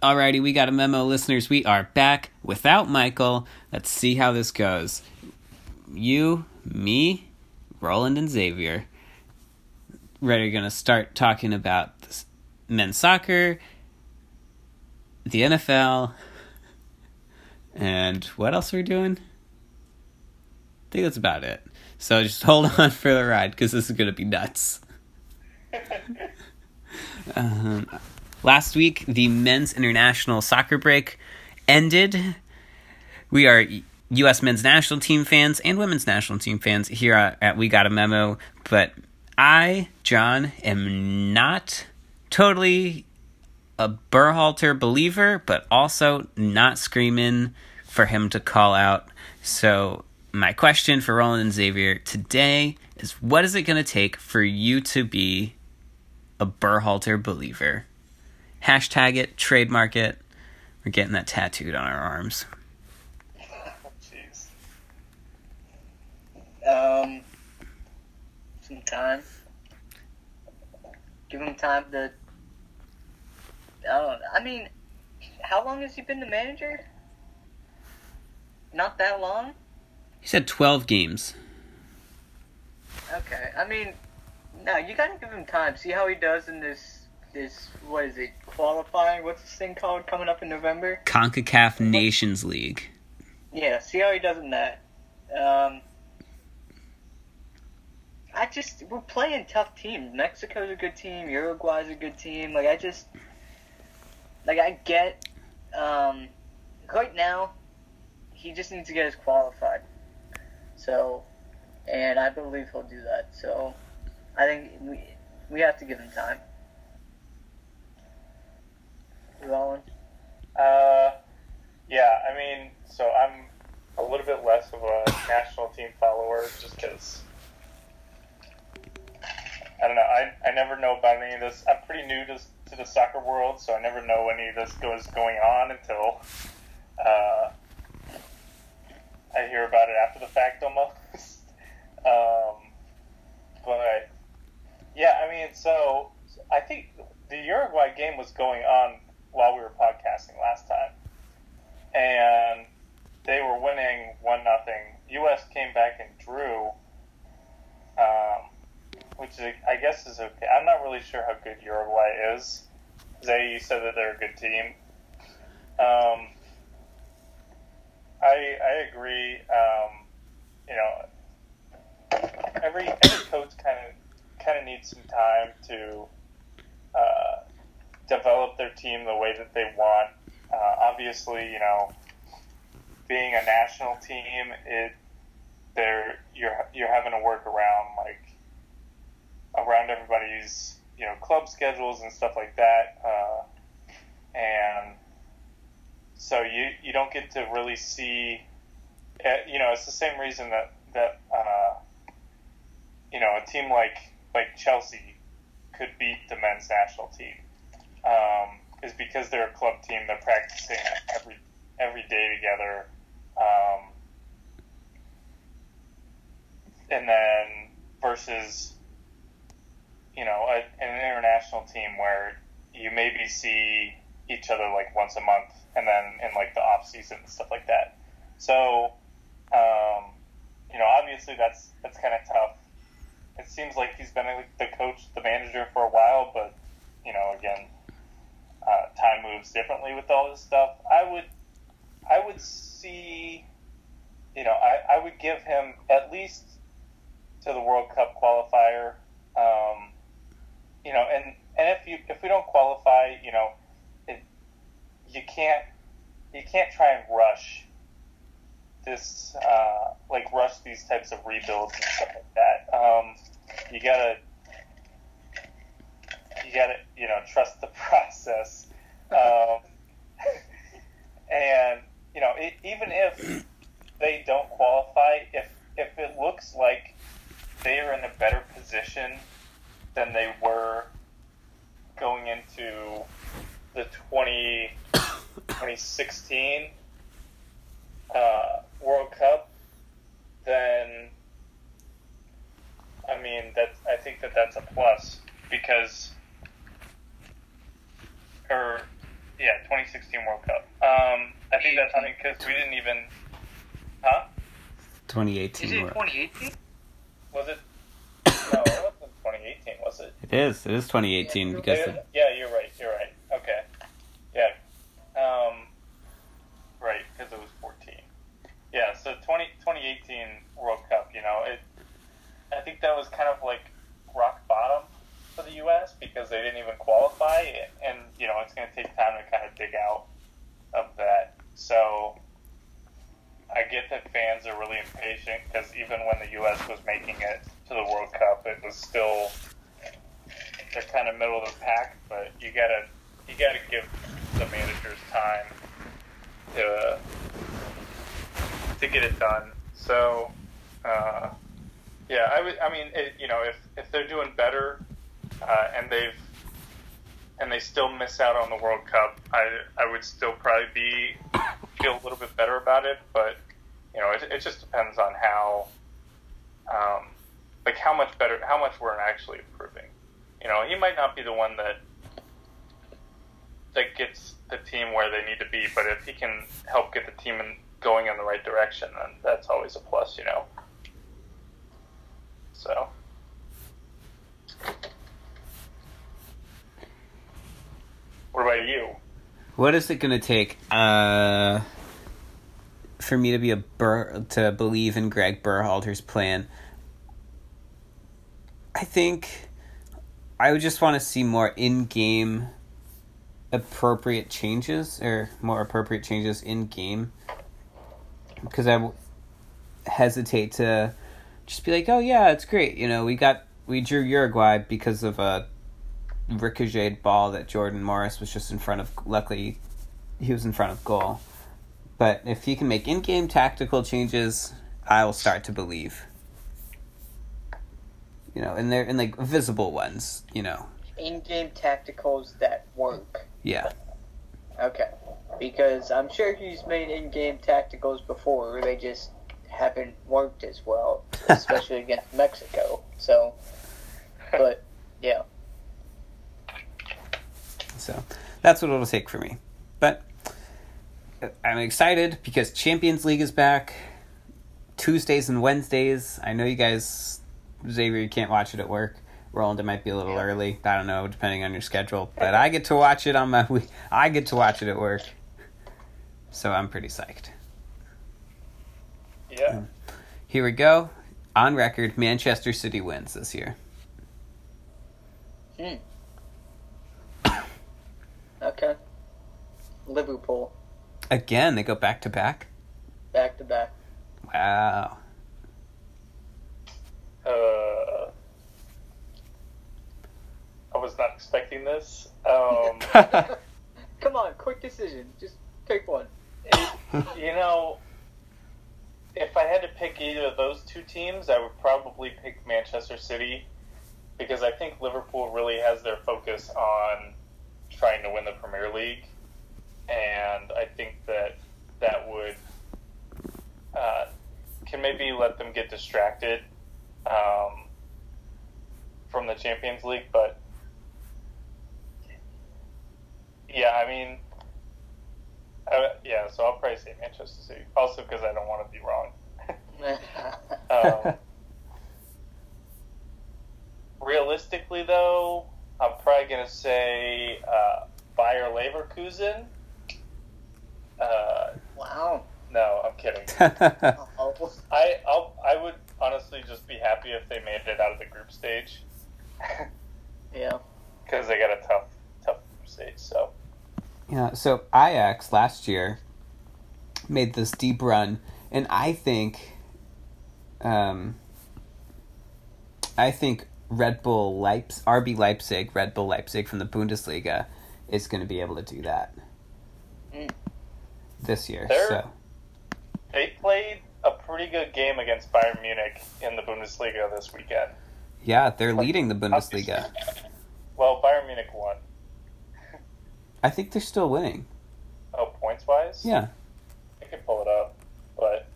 Alrighty, we got a memo, listeners. We are back without Michael. Let's see how this goes. You, me, Roland, and Xavier. Ready, gonna start talking about this men's soccer, the NFL, and what else are we doing? I think that's about it. So just hold on for the ride because this is gonna be nuts. um, last week, the men's international soccer break ended. We are U.S. men's national team fans and women's national team fans here at We Got a Memo, but I, John, am not totally a Berhalter believer, but also not screaming for him to call out. So, my question for Roland and Xavier today is what is it going to take for you to be a Berhalter believer? Hashtag it, trademark it. We're getting that tattooed on our arms. Jeez. Um, some time. Give him time to. I don't. I mean, how long has he been the manager? Not that long. He said 12 games. Okay. I mean, no, you gotta give him time. See how he does in this. This what is it? Qualifying? What's this thing called? Coming up in November. CONCACAF Nations League. Yeah. See how he does in that. Um. I just we're playing tough teams. Mexico's a good team. Uruguay's a good team. Like I just like I get um right now he just needs to get us qualified. So and I believe he'll do that. So I think we we have to give him time. Uh, yeah, I mean, so I'm a little bit less of a national team follower just because. I don't know. I, I never know about any of this. I'm pretty new to, to the soccer world, so I never know any of this goes going on until uh, I hear about it after the fact almost. um, but yeah, I mean, so I think the Uruguay game was going on while we were podcasting last time, and they were winning one nothing. U.S. came back and drew, um, which is, I guess is okay. I'm not really sure how good Uruguay is. Zay, you said that they're a good team. Um, I I agree. Um, you know, every every coach kind of kind of needs some time to develop their team the way that they want. Uh, obviously, you know, being a national team, it there you're you're having to work around like around everybody's you know club schedules and stuff like that, uh, and so you you don't get to really see. uh, You know, it's the same reason that that uh, you know a team like like Chelsea could beat the men's national team um, is because they're a club team. They're practicing every every day together, um, and then versus you know a, an international team where you maybe see each other like once a month, and then in like the off season and stuff like that. So, um, you know, obviously that's that's kind of tough. It seems like he's been the coach, the manager for a while, but you know, again, uh, time moves differently with all this stuff. I would, I would see, you know, I, I would give him at least to the World Cup qualifier. Um, you know, and and if you if we don't qualify, you know, it, you can't you can't try and rush this uh, like rush these types of rebuilds and stuff like that. Um, you gotta you gotta you know trust the process, um, and you know it, even if they don't qualify, if if it looks like they are in a better position than they were going into the 20, 2016 uh, World Cup, then I mean that I think that that's a plus because or yeah, 2016 World Cup. Um, I think that's funny because we didn't even. Huh? 2018. Is it 2018? Was it? No, it wasn't 2018, was it? It is. It is 2018 Yeah, because yeah, yeah, you're right. You're right. Okay. Yeah. Um, right, because it was 14. Yeah, so 20, 2018 World Cup, you know, it. I think that was kind of like rock bottom for the U.S. because they didn't even qualify, and you know it's going to take time to kind of dig out of that. So I get that fans are really impatient because even when the U.S. was making it to the World Cup, it was still they're kind of middle of the pack. But you gotta you gotta give the managers time to to get it done. So uh, yeah, I would. I mean, it, you know, if if they're doing better uh, and they've and they still miss out on the World Cup, I I would still probably be feel a little bit better about it. But you know, it, it just depends on how, um, like how much better, how much we're actually improving. You know, he might not be the one that that gets the team where they need to be, but if he can help get the team in, going in the right direction, then that's always a plus. You know. So. What about you? What is it going to take uh, for me to be a Bur- to believe in Greg Berhalter's plan? I think I would just want to see more in-game appropriate changes or more appropriate changes in game because I w- hesitate to just be like, oh yeah, it's great. You know, we got we drew Uruguay because of a ricocheted ball that Jordan Morris was just in front of. Luckily, he was in front of goal. But if he can make in-game tactical changes, I will start to believe. You know, and they're in like visible ones. You know, In-game tacticals that work. yeah, Okay. Because I'm sure he's made in-game tacticals before. They just haven't worked as well, especially against Mexico. So, but yeah. So that's what it'll take for me. But uh, I'm excited because Champions League is back. Tuesdays and Wednesdays. I know you guys, Xavier, you can't watch it at work. Roland, it might be a little early. I don't know, depending on your schedule. But I get to watch it on my week. I get to watch it at work. So I'm pretty psyched. Yeah. Here we go. On record, Manchester City wins this year. Hmm. Okay. Liverpool, Again, they go back to back. back to back. Wow. Uh, I was not expecting this. Um, Come on, quick decision. Just pick one. you know, if I had to pick either of those two teams, I would probably pick Manchester City because I think Liverpool really has their focus on trying to win the Premier League, and I think that that would uh, can maybe let them get distracted um, from the Champions League, but yeah, I mean. Uh, yeah, so I'll probably say Manchester City. Also, because I don't want to be wrong. Um, realistically, though, I'm probably going to say uh, Leverkusen. Uh, wow. no, I'm kidding. I I'll, I would honestly just be happy if they made it out of the group stage yeah. because they got a tough tough group stage. So Yeah, so Ajax last year made this deep run, and I think, um, I think Red Bull Leipzig, RB Leipzig, Red Bull Leipzig from the Bundesliga, is going to be able to do that Mm. this year. They're- So they played a pretty good game against Bayern Munich in the Bundesliga this weekend. yeah, they're leading the Bundesliga. Well, Bayern Munich won. I think they're still winning. Oh, points wise, Yeah, I could pull it up, but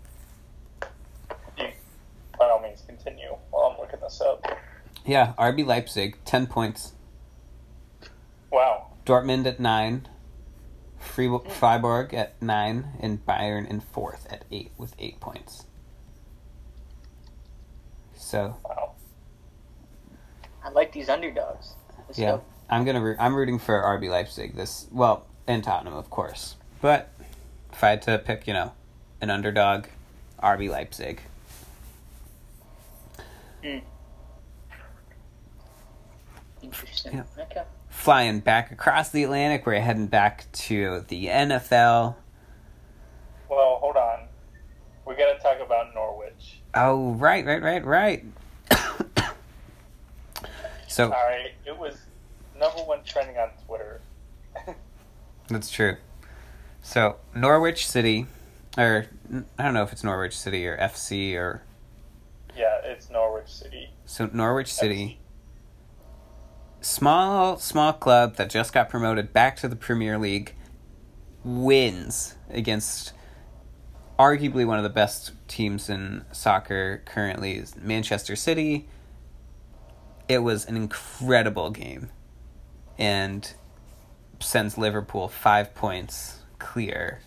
you, by all means, continue while I'm looking this up. yeah. RB Leipzig ten points. Wow. Dortmund at nine. Freiburg, Freiburg at nine, and Bayern in fourth at eight with eight points. So Wow. I like these underdogs. Let's yeah, go. I'm gonna root, I'm rooting for RB Leipzig this well and Tottenham of course, but if I had to pick, you know, an underdog, RB Leipzig. Hmm. Interesting. Yeah. Okay. Flying back across the Atlantic, we're heading back to the NFL. Well, hold on. We got to talk about Norwich. Oh, right, right, right, right. so All right, it was number one trending on Twitter. that's true. So Norwich City, or I don't know if it's Norwich City or FC or Yeah, it's Norwich City. so Norwich City. Small, small club that just got promoted back to the Premier League wins against arguably one of the best teams in soccer currently Manchester City. It was an incredible game and sends Liverpool 5 points clear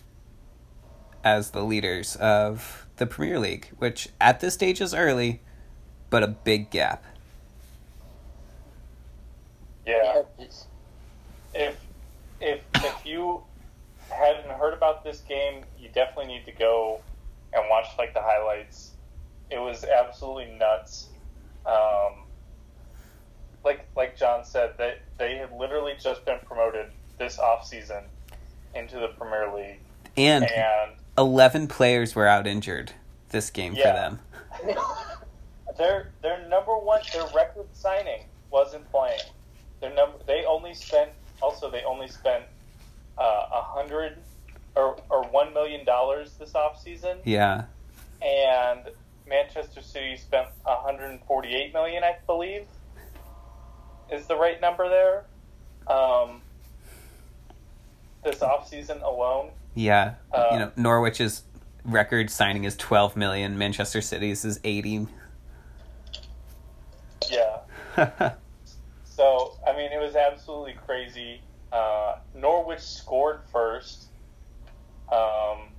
as the leaders of the Premier League, which at this stage is early, but a big gap. Yeah. it's- If if if you hadn't heard about this game, you definitely need to go and watch like the highlights. It was absolutely nuts. Um, like like John said, that they had literally just been promoted this off season into the Premier League, And and 11 players were out injured this game for them. their their number one their record signing wasn't playing. Their number they only spent also they only spent uh, a hundred or or one million dollars this offseason Yeah. and Manchester City spent 148 million, I believe, is the right number there. Um, this offseason alone. Yeah. Uh, you know, Norwich's record signing is 12 million, Manchester City's is 80. Yeah. So, I mean, it was absolutely crazy. Uh, Norwich scored first. Um,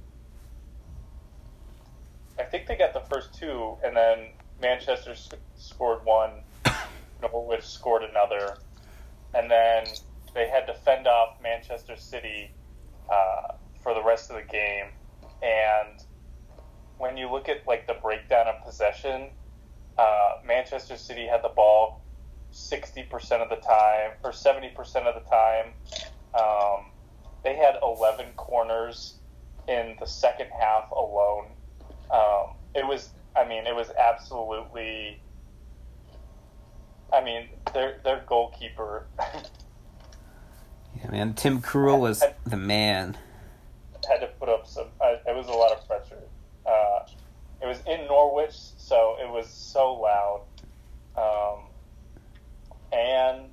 I think they got the first two, and then Manchester s- scored one. Norwich scored another, and then they had to fend off Manchester City uh, for the rest of the game. And when you look at like the breakdown of possession, uh, Manchester City had the ball 60% of the time, or 70% of the time. Um, they had 11 corners in the second half alone. Um, it was, I mean, it was absolutely. I mean, their their goalkeeper Yeah, man. Tim Krul was the man. had to put up some. Uh, it was a lot of pressure. Uh, it was in Norwich, so it was so loud. Um, and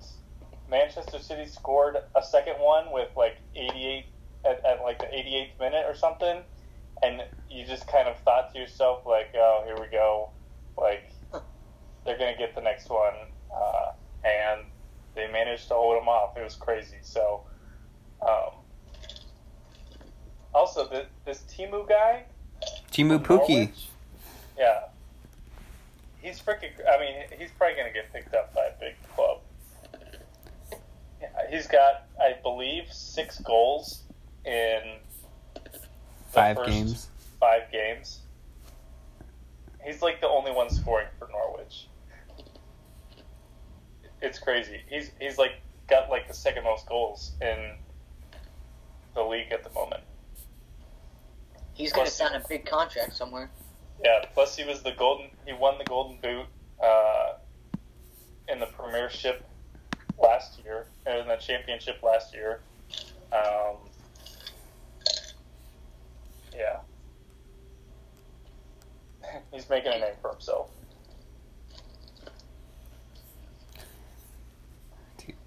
Manchester City scored a second one with like 88 at, at like the 88th minute or something, and you just kind of thought to yourself like, "Oh, here we go," like they're gonna get the next one, uh, and they managed to hold them off. It was crazy. So. Um, also, the, this Teemu guy, Pukki. Norwich, yeah, he's freaking. I mean, he's probably going to get picked up by a big club. Yeah, He's got, I believe, six goals in five games. Five games. He's like the only one scoring for Norwich. It's crazy. He's he's like got like the second most goals in the league at the moment. He's going to sign a big contract somewhere. Yeah. Plus, he was the golden. He won the Golden Boot uh, in the Premiership last year, and in the Championship last year. Um, yeah. He's making a name for himself.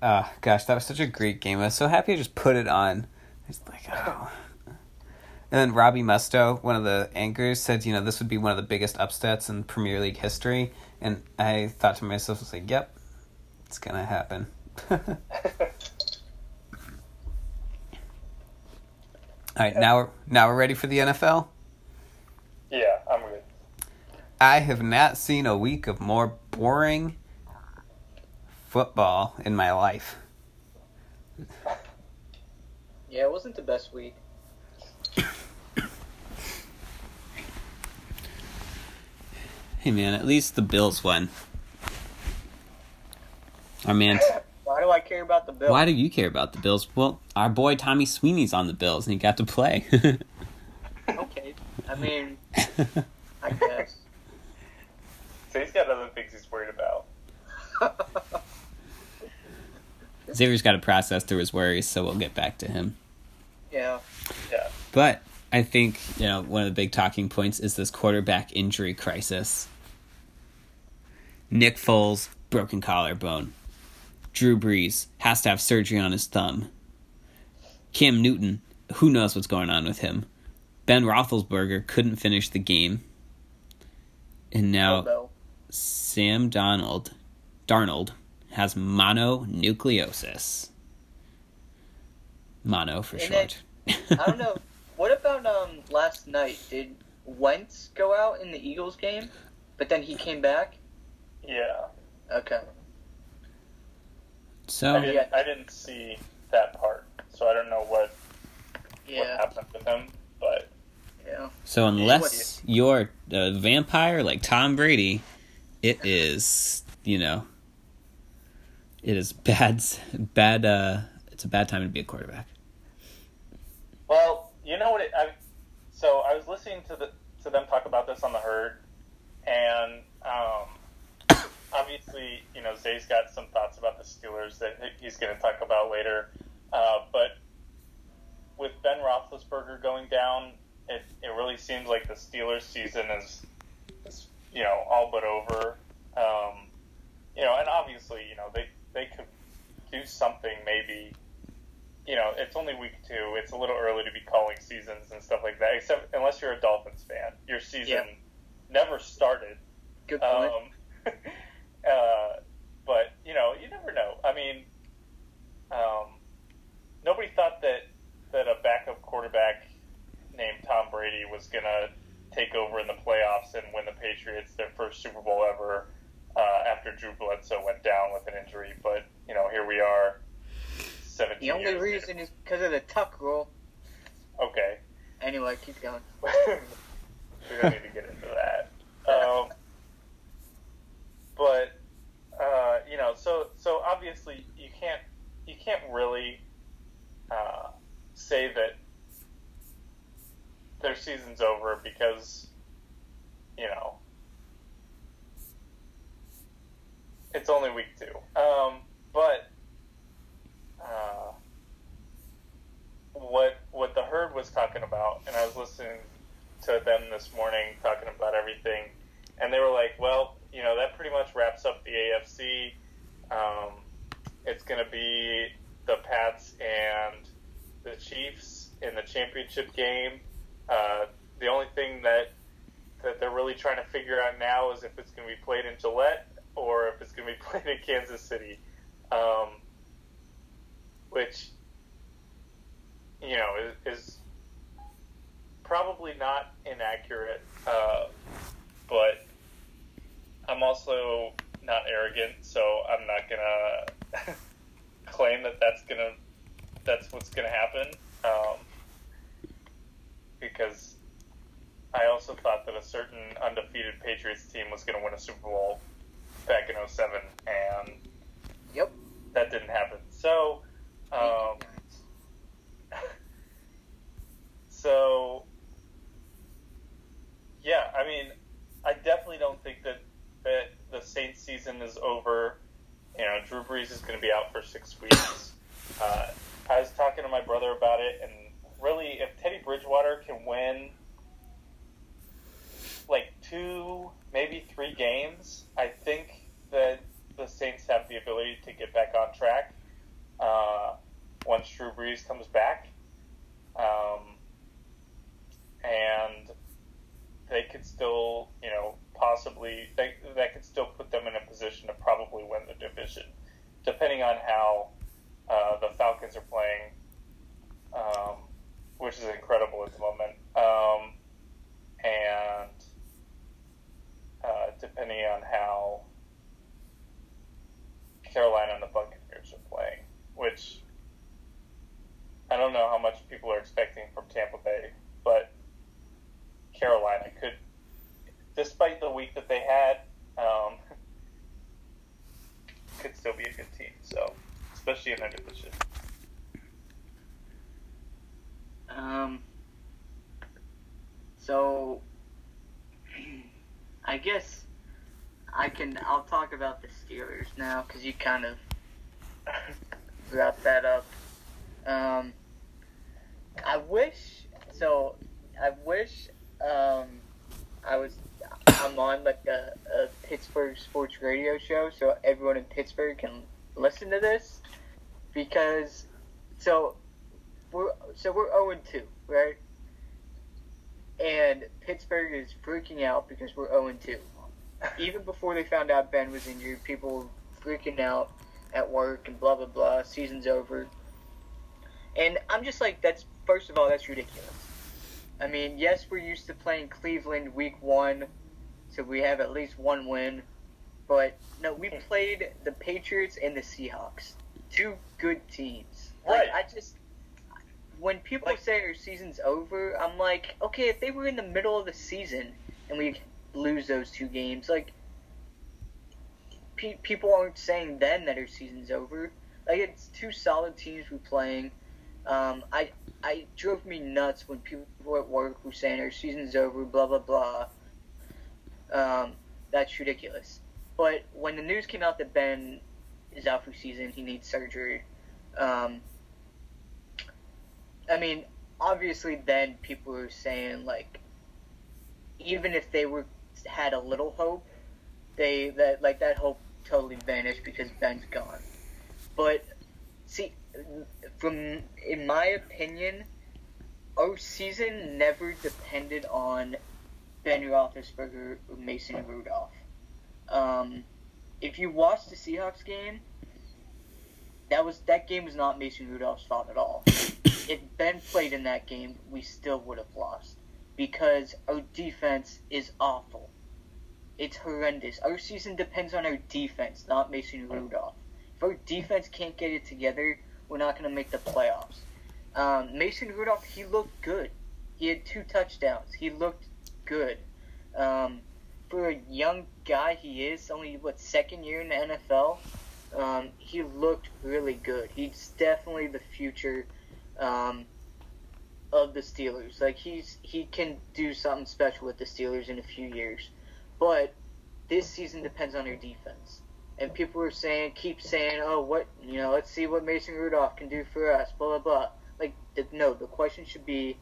Uh, gosh, that was such a great game. I was so happy I just put it on. It's like, oh. And then Robbie Mustoe, one of the anchors, said, you know, this would be one of the biggest upsets in Premier League history. And I thought to myself, I was like, yep, it's going to happen. All right, now we're now we're ready for the NFL. Yeah, I'm good. I have not seen a week of more boring football in my life. Yeah, it wasn't the best week. Hey man, at least the Bills won. Our man, Why do I care about the Bills? why do you care about the Bills? Well, our boy Tommy Sweeney's on the Bills and he got to play. Okay. I mean, I guess. So he's got other things he's worried about. Xavier's got to process through his worries, so we'll get back to him. yeah. Yeah. But I think, you know, one of the big talking points is this quarterback injury crisis. Nick Foles, broken collarbone. Drew Brees has to have surgery on his thumb. Cam Newton, who knows what's going on with him. Ben Roethlisberger couldn't finish the game. And now. Sam Donald, Darnold has mononucleosis. Mono for And short. I don't know. What about um last night? Did Wentz go out in the Eagles game, but then he came back? Yeah. Okay. So I didn't. I didn't see that part, so I don't know what what happened with him. But Yeah. So unless you're a vampire like Tom Brady, it is you know, it is bad. Bad. Uh, it's a bad time to be a quarterback. well, you know what? It, I so I was listening to the to them talk about this on the herd, and um, obviously, you know, Zay's got some thoughts about the Steelers that he's going to talk about later. Uh, but with Ben Roethlisberger going down, it, it really seems like the Steelers season is, is you know, all but over. Um, you know, and obviously, you know, they, they could do something maybe. You know, it's only week two. It's a little early to be calling seasons and stuff like that. Except unless you're a Dolphins fan, your season Yeah. never started. Good point. Um, uh, but you know, you never know. I mean, um, nobody thought that that a backup quarterback named Tom Brady was gonna take over in the playoffs and win the Patriots their first Super Bowl ever uh, after Drew Bledsoe went down with an injury. But you know, here we are. Seventeen the only reason is because of the tuck rule. Okay. Anyway, keep going. we don't need to get into that. Um, but uh, you know, so so obviously you can't you can't really uh, say that their season's over because you know it's only week two. Um, but uh, what what the herd was talking about, and I was listening to them this morning talking about everything, and they were like, "Well, you know, that pretty much wraps up the AFC. Um, it's going to be the Pats and the Chiefs in the championship game. Uh, the only thing that that they're really trying to figure out now is if it's going to be played in Gillette or if it's going to be played in Kansas City, um, which you know is, is probably not inaccurate, uh, but I'm also not arrogant, so I'm not gonna claim that that's gonna that's what's gonna happen. Um, because I also thought that a certain undefeated Patriots team was going to win a Super Bowl back in 07, and Yep. that didn't happen. So, um, so yeah, I mean, I definitely don't think that that the Saints season is over. Drew Brees is going to be out for six weeks. Uh, I was talking to my brother about it, and really, if Teddy Bridgewater can win like two, maybe three games, I think that the Saints have the ability to get back on track uh, once Drew Brees comes back. Um, and they could still, you know, possibly they, that could still put them in a position to probably win the division, depending on how uh, the Falcons are playing, um, which is incredible at the moment, um, and uh, depending on how Carolina and the Buccaneers are playing, which I don't know how much people are expecting from Tampa Bay, but Carolina could, despite the week that they had. Um, could still be a good team. So, especially in their division. Um. So, I guess I can. I'll talk about the Steelers now because you kind of brought that up. Um, I wish. So, I wish um, I was. I'm on like a, a Pittsburgh sports radio show, so everyone in Pittsburgh can listen to this because. So, we're so we're 0 2, right? And Pittsburgh is freaking out because we're 0 2. Even before they found out Ben was injured, people were freaking out at work and blah blah blah. Season's over. And I'm just like, that's first of all, that's ridiculous. I mean, yes, we're used to playing Cleveland week one, so we have at least one win. But no, we played the Patriots and the Seahawks, two good teams. Like, Right. I just when people Like- say our season's over, I'm like, okay, if they were in the middle of the season and we lose those two games, like pe- people aren't saying then that our season's over. Like it's two solid teams we're playing. Um, I I drove me nuts when people at work were saying our season's over, blah blah blah. Um, that's ridiculous. But when the news came out that Ben is out for season, he needs surgery. Um, I mean, obviously, then people were saying like, even if they were had a little hope, they that like that hope totally vanished because Ben's gone. But see, from in my opinion, our season never depended on Ben Roethlisberger or Mason Rudolph. Um, if you watch the Seahawks game, that was that game was not Mason Rudolph's fault at all. if Ben played in that game, we still would have lost because our defense is awful. It's horrendous. Our season depends on our defense, not Mason Rudolph. If our defense can't get it together, we're not going to make the playoffs. Um, Mason Rudolph, he looked good. He had two touchdowns. He looked good. Um, for a young guy, he is only what second year in the NFL. Um, he looked really good. He's definitely the future um, of the Steelers. Like he's he can do something special with the Steelers in a few years. But this season depends on their defense. And people are saying, keep saying, oh, what you know, let's see what Mason Rudolph can do for us. Blah blah blah. Like the, no, the question should be,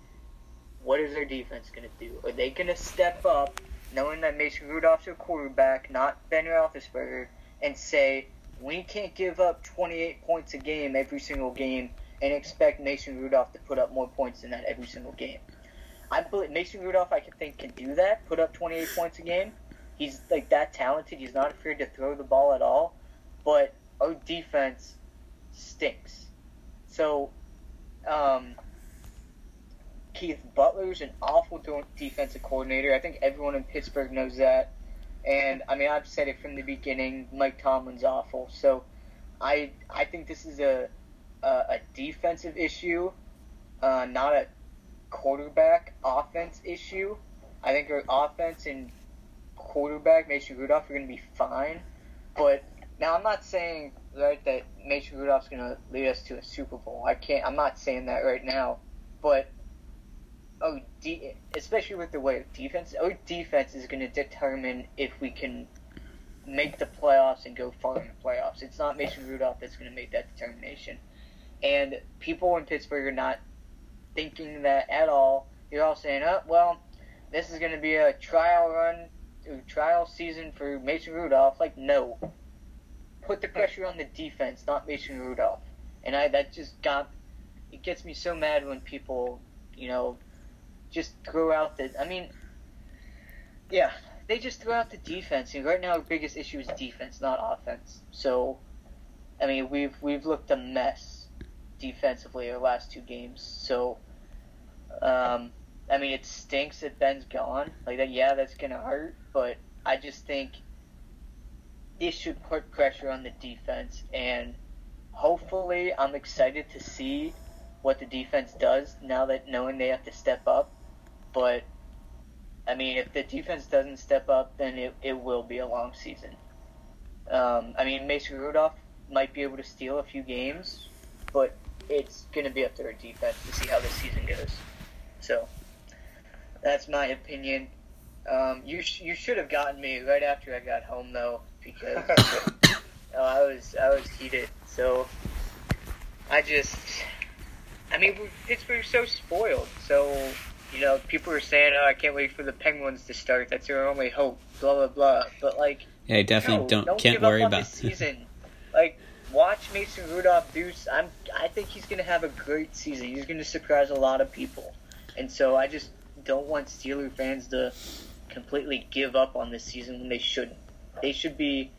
what is their defense going to do? Are they going to step up, knowing that Mason Rudolph's their quarterback, not Ben Roethlisberger, and say we can't give up 28 points a game every single game and expect Mason Rudolph to put up more points than that every single game. I believe Mason Rudolph, I can think can do that, put up 28 points a game. He's like that talented. He's not afraid to throw the ball at all. But our defense stinks. So, um, Keith Butler's an awful defensive coordinator. I think everyone in Pittsburgh knows that. And I mean, I've said it from the beginning. Mike Tomlin's awful. So, I I think this is a a, a defensive issue, uh, not a quarterback offense issue. I think our offense and quarterback Mason Rudolph are going to be fine. But now I'm not saying right that Mason Rudolph's going to lead us to a Super Bowl. I can't. I'm not saying that right now. But oh, de- especially with the way of defense, our defense is going to determine if we can make the playoffs and go far in the playoffs. It's not Mason Rudolph that's going to make that determination. And people in Pittsburgh are not thinking that at all. They're all saying, "Oh, well, this is going to be a trial run, or trial season for Mason Rudolph." Like, no. Put the pressure on the defense, not Mason Rudolph. And I that just got it gets me so mad when people, you know, just throw out the. I mean, yeah, they just throw out the defense. And right now, our biggest issue is defense, not offense. So, I mean, we've we've looked a mess defensively our last two games. So, um, I mean, it stinks that Ben's gone. Like that, yeah, that's gonna hurt. But I just think this should put pressure on the defense, and hopefully, I'm excited to see what the defense does now that knowing they have to step up. But I mean, if the defense doesn't step up, then it, it will be a long season. Um, I mean, Mason Rudolph might be able to steal a few games, but it's going to be up to our defense to see how the season goes. So that's my opinion. Um, you sh- you should have gotten me right after I got home though, because oh, I was I was heated. So I just, I mean, we- Pittsburgh's so spoiled. So you know, people are saying, "Oh, I can't wait for the Penguins to start. That's their only hope." Blah blah blah. But like, Yeah, I definitely no, don't, don't can't worry about. this season. like, watch Mason Rudolph do. I'm I think he's gonna have a great season. He's gonna surprise a lot of people, and so I just don't want Steeler fans to completely give up on this season when they shouldn't. They should be,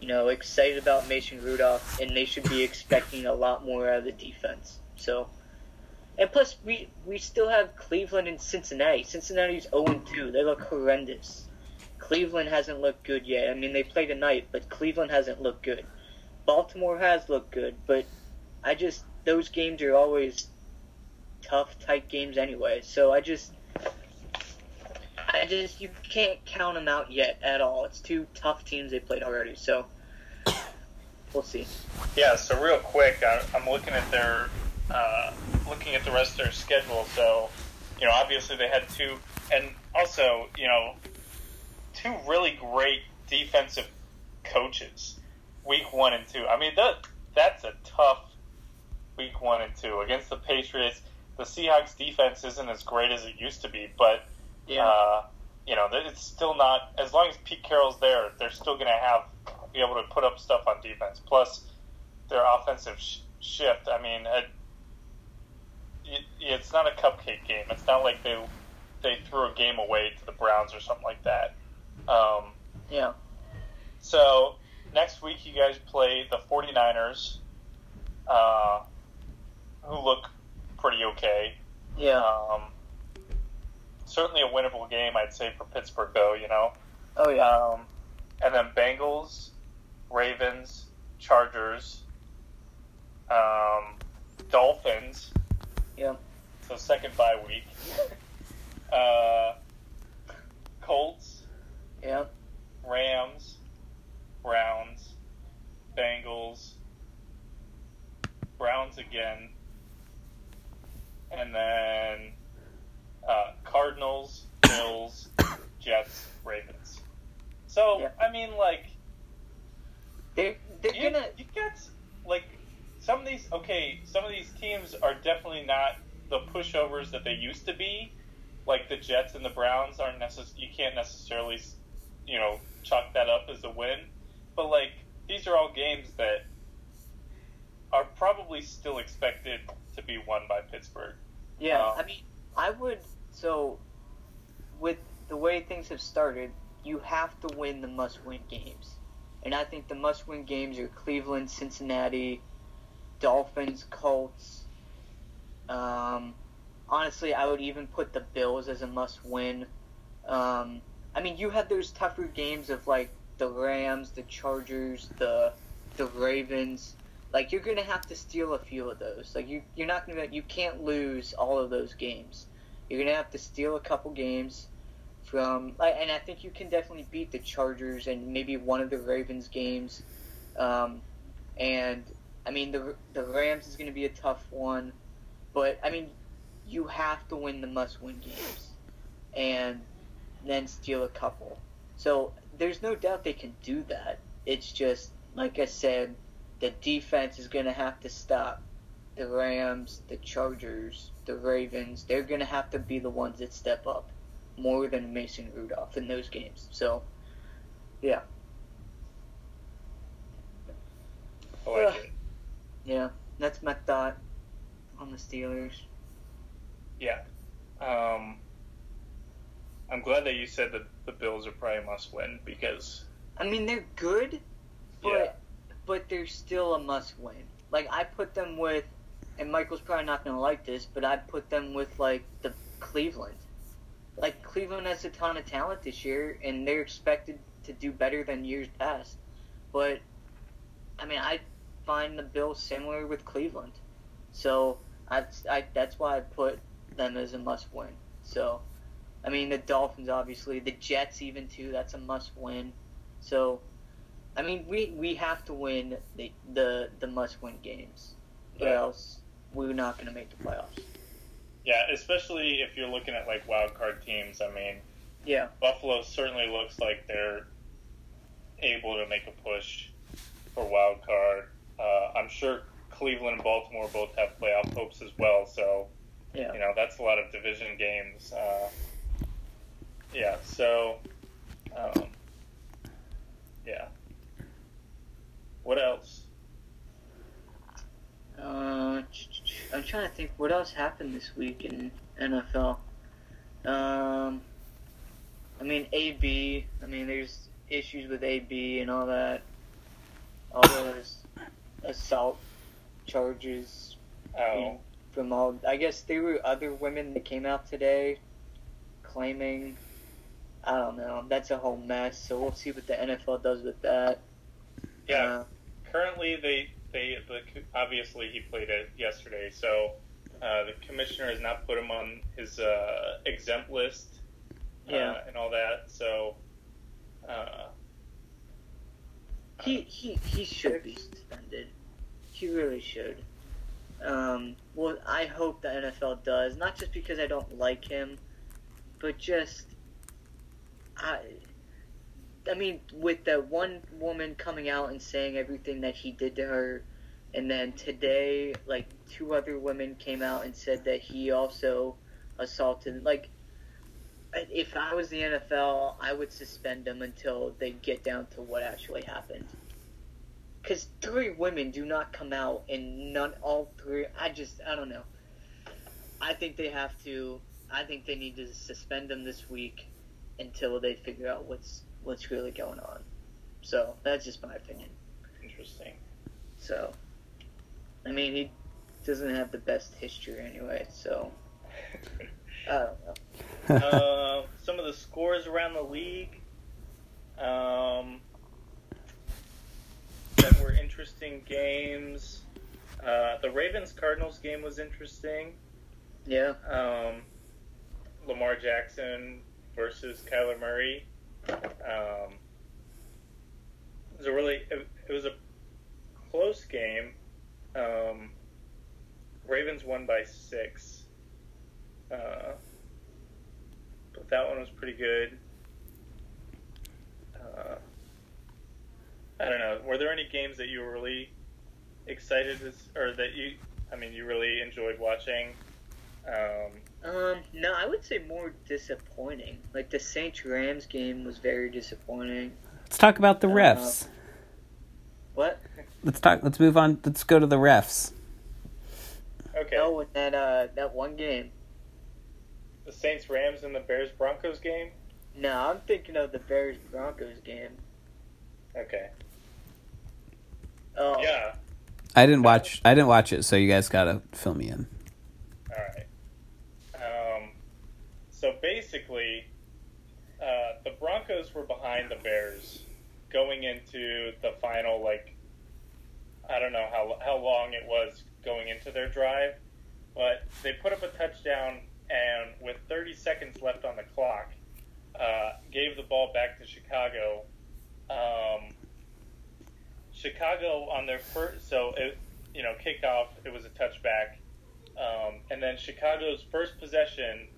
you know, excited about Mason Rudolph, and they should be expecting a lot more out of the defense. So. And plus, we we still have Cleveland and Cincinnati. Cincinnati's 0 2. They look horrendous. Cleveland hasn't looked good yet. I mean, they play tonight, but Cleveland hasn't looked good. Baltimore has looked good, but I just those games are always tough, tight games anyway. So I just, I just you can't count them out yet at all. It's two tough teams they played already. So we'll see. Yeah, so real quick, I, I'm looking at their uh, looking at the rest of their schedule. So, you know, obviously they had two, and also, you know, two really great defensive coaches, week one and two. I mean, that that's a tough week one and two against the Patriots. The Seahawks defense isn't as great as it used to be, but uh, you know, it's still not. As long as Pete Carroll's there, they're still going to have be able to put up stuff on defense. Plus, their offensive sh- shift. I mean, it, it, it's not a cupcake game. It's not like they they threw a game away to the Browns or something like that. Um, yeah, so next week you guys play the 49ers, uh, who look pretty okay. yeah, Um, certainly a winnable game, I'd say, for Pittsburgh, though, you know. oh yeah, Um, and then Bengals, Ravens, Chargers, um, Dolphins. Yeah, So second bye week. Uh, Colts, yeah, Rams, Browns, Bengals, Browns again, and then uh, Cardinals, Bills, Jets, Ravens. So Yeah. I mean, like they're they're you, gonna you got like some of these. Okay, some of these teams are definitely not the pushovers that they used to be. Like the Jets and the Browns aren't necess- You can't necessarily, you know, chalk that up as a win. But like these are all games that are probably still expected to be won by Pittsburgh. Yeah, Um, I mean, I would. So, with the way things have started, you have to win the must-win games, and I think the must-win games are Cleveland, Cincinnati, Dolphins, Colts. Um, honestly, I would even put the Bills as a must-win. Um, I mean, you had those tougher games of like the Rams, the Chargers, the the Ravens like you're gonna have to steal a few of those. Like you, you're not gonna, you can't lose all of those games. You're gonna have to steal a couple games from, and I think you can definitely beat the Chargers and maybe one of the Ravens games. Um, and I mean the the Rams is gonna be a tough one, but I mean you have to win the must-win games, and then steal a couple. So there's no doubt they can do that. It's just like I said the defense is going to have to stop the Rams, the Chargers, the Ravens. They're going to have to be the ones that step up more than Mason Rudolph in those games. So, yeah, I like it. Yeah, that's my thought on the Steelers. Yeah. Um, I'm glad that you said that the Bills are probably a must win because I mean, they're good, but Yeah. but they're still a must win. Like I put them with, and Michael's probably not going to like this, but I put them with like the Cleveland. Like Cleveland has a ton of talent this year, and they're expected to do better than years past. But I mean, I find the Bills similar with Cleveland. So I, I that's why I put them as a must win. So, I mean the Dolphins obviously, the Jets even too. That's a must win. So, I mean we we have to win the the, the must win games, or Yeah. else we're not going to make the playoffs. Yeah, especially if you're looking at like wild card teams. I mean, Yeah. Buffalo certainly looks like they're able to make a push for wild card. Uh, I'm sure Cleveland and Baltimore both have playoff hopes as well. So Yeah. you know that's a lot of division games. Uh, yeah. So um, yeah. What else? Uh, I'm trying to think what else happened this week in NFL. Um, I mean AB. I mean there's issues with AB and all that. All those assault charges Oh, from all. I guess there were other women that came out today claiming. I don't know. That's a whole mess. So we'll see what the NFL does with that. yeah. Uh, currently they they the, obviously he played it yesterday, so uh, the commissioner has not put him on his uh, exempt list, uh, Yeah. and all that. So uh, He he he should be suspended. He really should. Um, well, I hope the NFL does, not just because I don't like him, but just I. I mean, with the one woman coming out and saying everything that he did to her, and then today, like two other women came out and said that he also assaulted. Like, if I was the NFL, I would suspend them until they get down to what actually happened. Because three women do not come out, and none, all three. I just, I don't know. I think they have to. I think they need to suspend them this week until they figure out what's what's really going on. So that's just my opinion. interesting. So, I mean, he doesn't have the best history anyway. So I don't know. Uh, some of the scores around the league um, that were interesting games. Uh, the Ravens Cardinals game was interesting. Yeah. um, Lamar Jackson versus Kyler Murray. Um, it was a really it, it was a close game. Um, Ravens won by six, uh, but that one was pretty good. Uh, I don't know. Were there any games that you were really excited to, or that you? I mean, you really enjoyed watching. Um, Um, no, I would say more disappointing. Like the Saints Rams game was very disappointing. Let's talk about the Uh, refs. What? Let's talk. Let's move on. Let's go to the refs. okay. No, in that uh that one game. The Saints Rams and the Bears Broncos game. No, I'm thinking of the Bears Broncos game. Okay. Oh, Yeah. I didn't watch. I didn't watch it, so you guys gotta fill me in. All right. Um, so basically, uh, the Broncos were behind the Bears going into the final. Like, I don't know how how long it was going into their drive, but they put up a touchdown, and with 30 seconds left on the clock, uh, gave the ball back to Chicago. Um, Chicago on their first, so it, you know, kickoff, it was a touchback. Um, and then Chicago's first possession,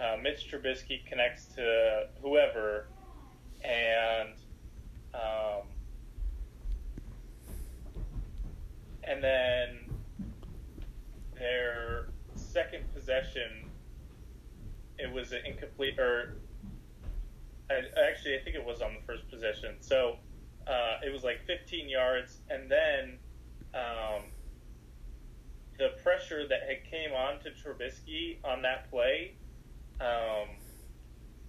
uh, Mitch Trubisky connects to whoever, and um, and then their second possession, it was an incomplete, or I, actually, I think it was on the first possession. So uh, it was like 15 yards, and then. Um, the pressure that had came on to Trubisky on that play, um,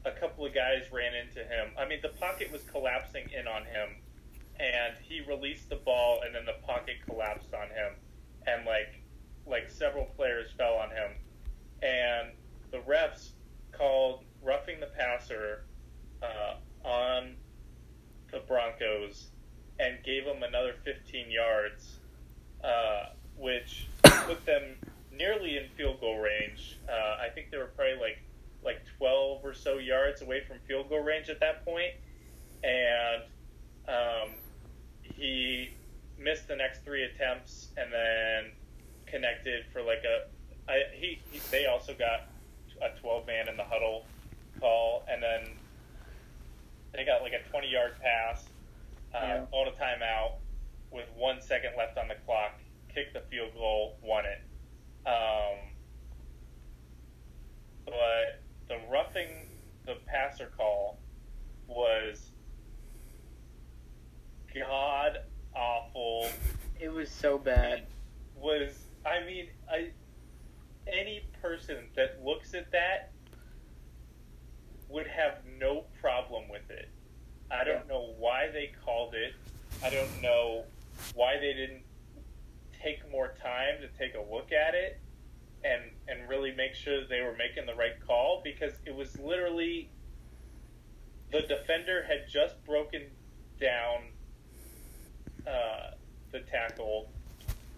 a couple of guys ran into him. I mean, the pocket was collapsing in on him, and he released the ball, and then the pocket collapsed on him, and like like several players fell on him, and the refs called roughing the passer uh, on the Broncos and gave them another 15 yards, uh, which put them nearly in field goal range. Uh, I think they were probably like like 12 or so yards away from field goal range at that point, and um, he missed the next three attempts and then connected for like a. I, he, he they also got a 12 man in the huddle call, and then they got like a 20 yard pass uh, Yeah. on a timeout with one second left on the clock, kicked the field goal, won it. Um, but the roughing the passer call was god awful. It was so bad. Was I mean I any person that looks at that would have no problem with it. I don't know why they called it. I don't know why they didn't take more time to take a look at it and and really make sure that they were making the right call because it was literally the defender had just broken down uh, the tackle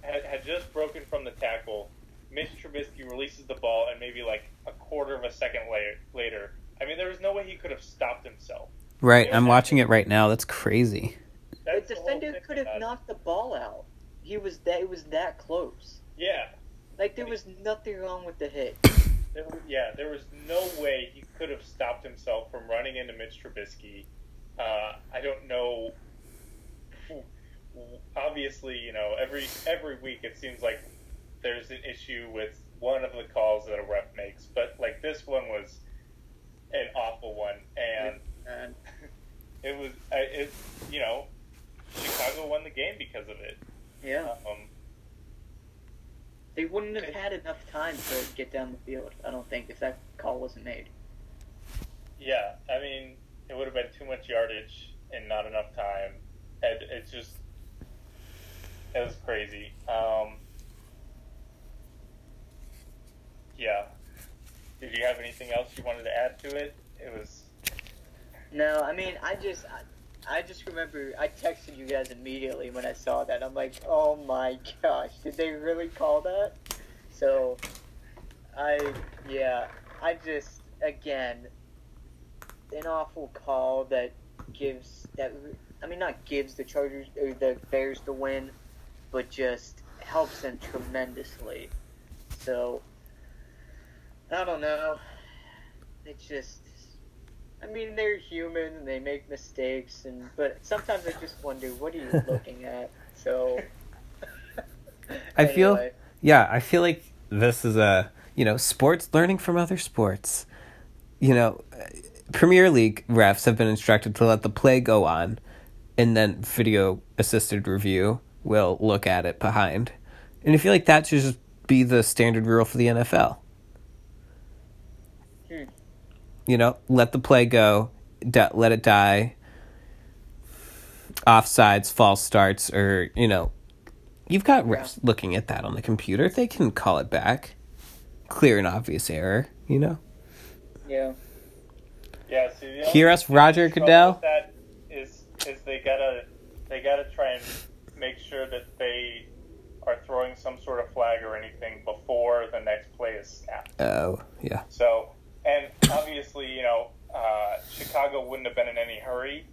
had, had just broken from the tackle. Mitch Trubisky releases the ball, and maybe like a quarter of a second later, later, I mean, there was no way he could have stopped himself. Right, I'm watching it right now. That's crazy. The That's the whole defender could have about it. knocked the ball out. He was that. It was that close. Yeah, Like there was nothing wrong with the hit. there, yeah. There was no way he could have stopped himself from running into Mitch Trubisky. Uh, I don't know. Obviously, you know, every every week it seems like there's an issue with one of the calls that a ref makes, but like this one was an awful one, and it was it you know Chicago won the game because of it. yeah, Um, they wouldn't have had enough time to get down the field. I don't think if that call wasn't made. yeah, I mean it would have been too much yardage and not enough time. And it's just it was crazy. Um, yeah. Did you have anything else you wanted to add to it? It was No, I mean, I just, I, I just remember I texted you guys immediately when I saw that. I'm like, oh my gosh, did they really call that? So, I, yeah, I just, again, an awful call that gives that. I mean, not gives the Chargers or the Bears the win, but just helps them tremendously. So, I don't know. It's just. I mean, they're human and they make mistakes, and but sometimes I just wonder, what are you looking at? So, I feel- Yeah, I feel like this is a you know sports learning from other sports. You know, Premier League refs have been instructed to let the play go on, and then video assisted review will look at it behind. And I feel like that should just be the standard rule for the NFL. Hmm. You know, let the play go, di- let it die. Offsides, false starts, or you know, you've got refs looking at that on the computer. They can call it back. Clear and obvious error. You know. yeah, Yeah, see, the only Hear us, Roger trouble Goodell? with That is, is they gotta, they gotta try and make sure that they are throwing some sort of flag or anything before the next play is snapped. Oh yeah. So, and obviously, you know, uh, Chicago wouldn't have been in any hurry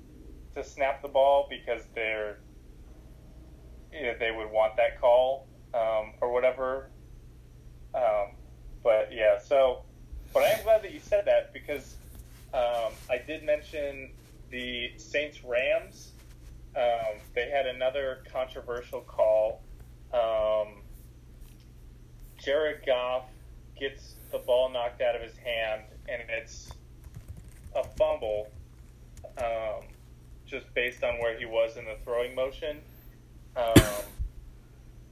to snap the ball because they're, you know, they would want that call um, or whatever. Um, but yeah, so, but I am glad that you said that because um, I did mention the Saints Rams. Um, they had another controversial call. Um, Jared Goff gets the ball knocked out of his hand, and it's a fumble, um, just based on where he was in the throwing motion. Um,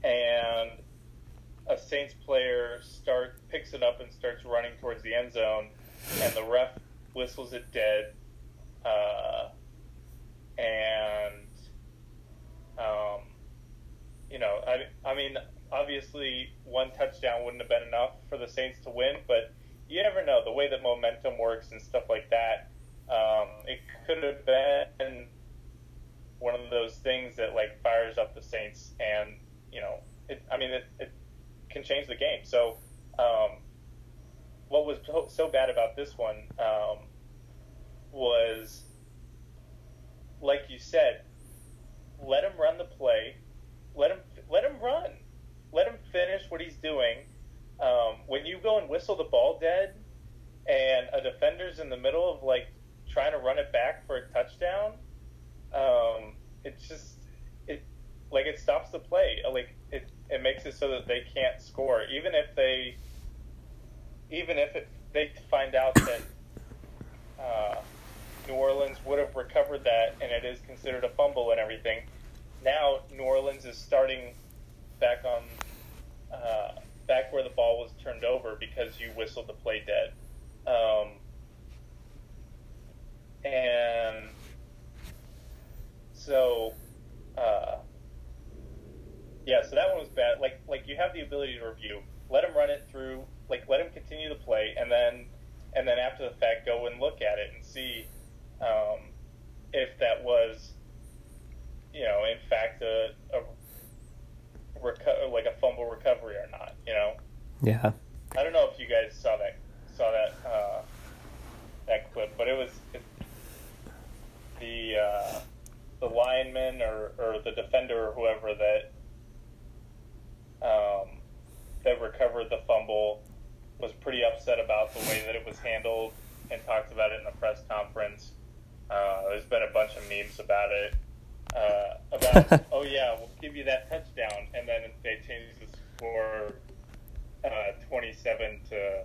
and a Saints player start picks it up and starts running towards the end zone, and the ref whistles it dead. Uh, and um, you know, I, I mean, obviously, one touchdown wouldn't have been enough for the Saints to win, but you never know the way that momentum works and stuff like that. Um, it could have been one of those things that like fires up the Saints, and you know, it, I mean, it, it can change the game. So, um, what was so bad about this one um, was, like you said, let him run the play, let him let him run, let him finish what he's doing. Um, when you go and whistle the ball dead, and a defender's in the middle of like trying to run it back for a touchdown, um, just it like it stops the play. Like it, it makes it so that they can't score, even if they even if it, they find out that uh, New Orleans would have recovered that and it is considered a fumble and everything. Now New Orleans is starting back on uh, back where the ball was turned over because you whistled the play dead. Um, and so, uh, yeah, so that one was bad. Like, like you have the ability to review. Let him run it through. Like, let him continue the play, and then, and then after the fact, go and look at it and see um, if that was, you know, in fact, a, a reco- like a fumble recovery or not. You know. Yeah. I don't know if you guys saw that saw that uh, that clip, but it was it, the uh, the lineman or, or the defender or whoever that um, that recovered the fumble was pretty upset about the way that it was handled and talked about it in the press conference. Uh, there's been a bunch of memes about it. Uh, about oh yeah, we'll give you that touchdown, and then they changed the score uh, 27 to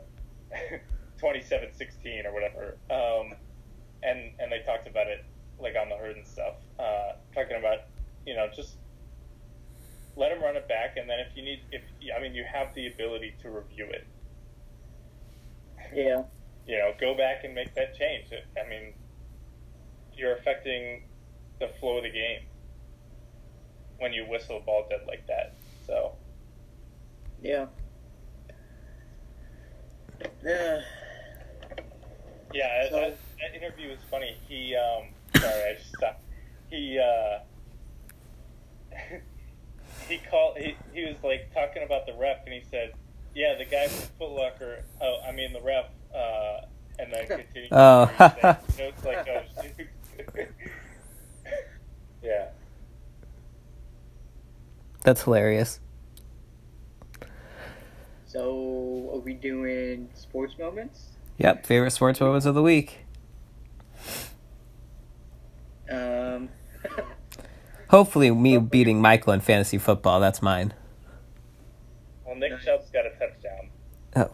27-16 or whatever. Um, and and they talked about it like on the herd and stuff, uh, talking about you know just let them run it back, and then if you need, if I mean, you have the ability to review it. Yeah. You know, go back and make that change. I mean, you're affecting the flow of the game when you whistle a ball dead like that. So. Yeah. Yeah. Yeah, So- that, that interview was funny. He, um, sorry, I just stopped. He, uh, he called. He, he was like talking about the ref, and he said, "Yeah, the guy from Foot Locker. Oh, I mean the ref." Uh, and then continued. Oh. so it's like, oh, shoot. yeah. That's hilarious. So, are we doing sports moments? Yep. Favorite sports moments of the week. Um, Hopefully, me beating Michael in fantasy football. That's mine. Well, Nick Nice. Chubb's got a touchdown. Oh.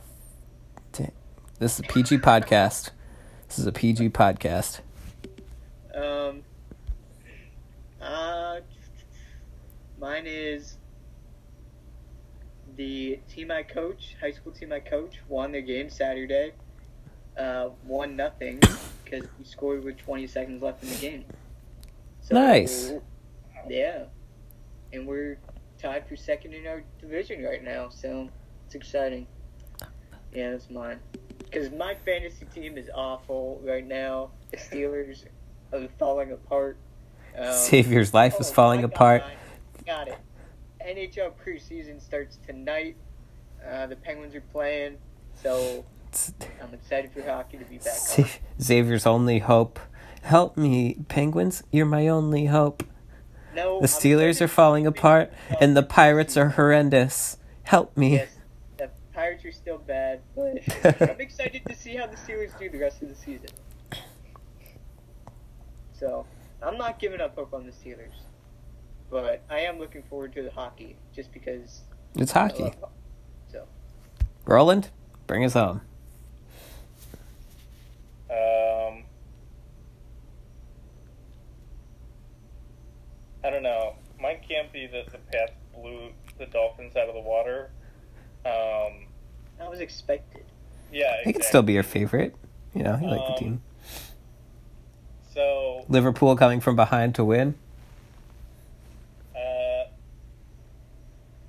Dang. This is a PG podcast. This is a PG podcast. um, uh, mine is the team I coach, high school team I coach, won their game Saturday. Uh, one nothing because we scored with 20 seconds left in the game. So, Nice. Yeah, and we're tied for second in our division right now, so it's exciting. Yeah, that's mine. Because my fantasy team is awful right now. The Steelers are falling apart. Um, Xavier's life is oh, falling got apart. Got it. NHL preseason starts tonight. Uh, the Penguins are playing, so I'm excited for hockey to be back. Sa-. Xavier's only hope. Help me, Penguins. You're my only hope. No, The Steelers are falling apart, and the Pirates are horrendous. Help me. Yes, the Pirates are still bad, but I'm excited to see how the Steelers do the rest of the season. So, I'm not giving up hope on the Steelers, but I am looking forward to the hockey just because It's hockey. hockey. So, Roland, bring us home. Um, I don't know. Mine can't be that the Pats blew the Dolphins out of the water. Um, that was expected. yeah, He can exactly. still be your favorite. You know, you like the Um, team. So, Liverpool coming from behind to win. uh,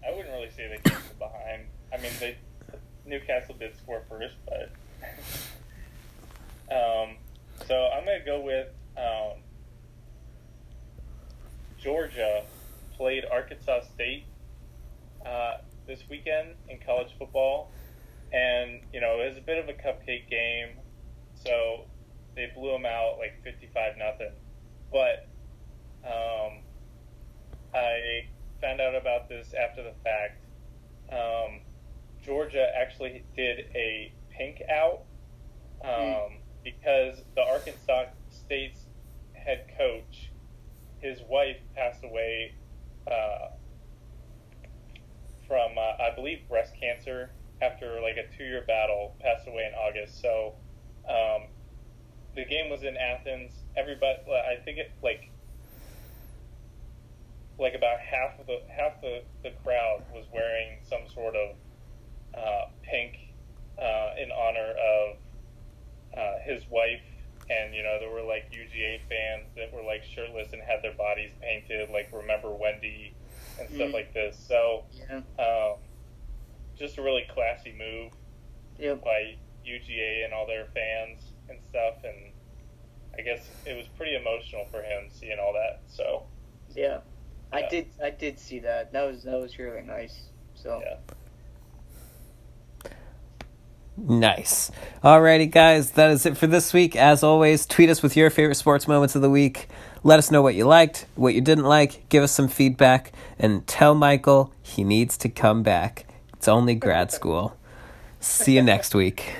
I wouldn't really say they came from behind. I mean, they Newcastle did score first, but um, so I'm gonna go with um, Georgia played Arkansas State. Uh, this weekend in college football, and you know it was a bit of a cupcake game, so they blew them out like fifty-five nothing. But um, I found out about this after the fact. Um, Georgia actually did a pink out um, mm. because the Arkansas State's head coach, his wife passed away uh, from, uh, I believe, breast cancer after like a two-year battle. Passed away in August. So um, the game was in Athens. Everybody, I think it like like about half of the half the, the crowd was wearing some sort of uh, pink uh, in honor of uh, his wife, and you know there were like UGA fans that were like shirtless and had their bodies painted, like remember Wendy and stuff mm. like this. So, yeah. um, just a really classy move yep. by UGA and all their fans and stuff, and I guess it was pretty emotional for him seeing all that. So, yeah, I did I did see that. That was that was really nice. So. Yeah. Nice. Alrighty, guys, that is it for this week. As always, tweet us with your favorite sports moments of the week. Let us know what you liked, what you didn't like, give us some feedback, and tell Michael he needs to come back. It's only grad school. See you next week.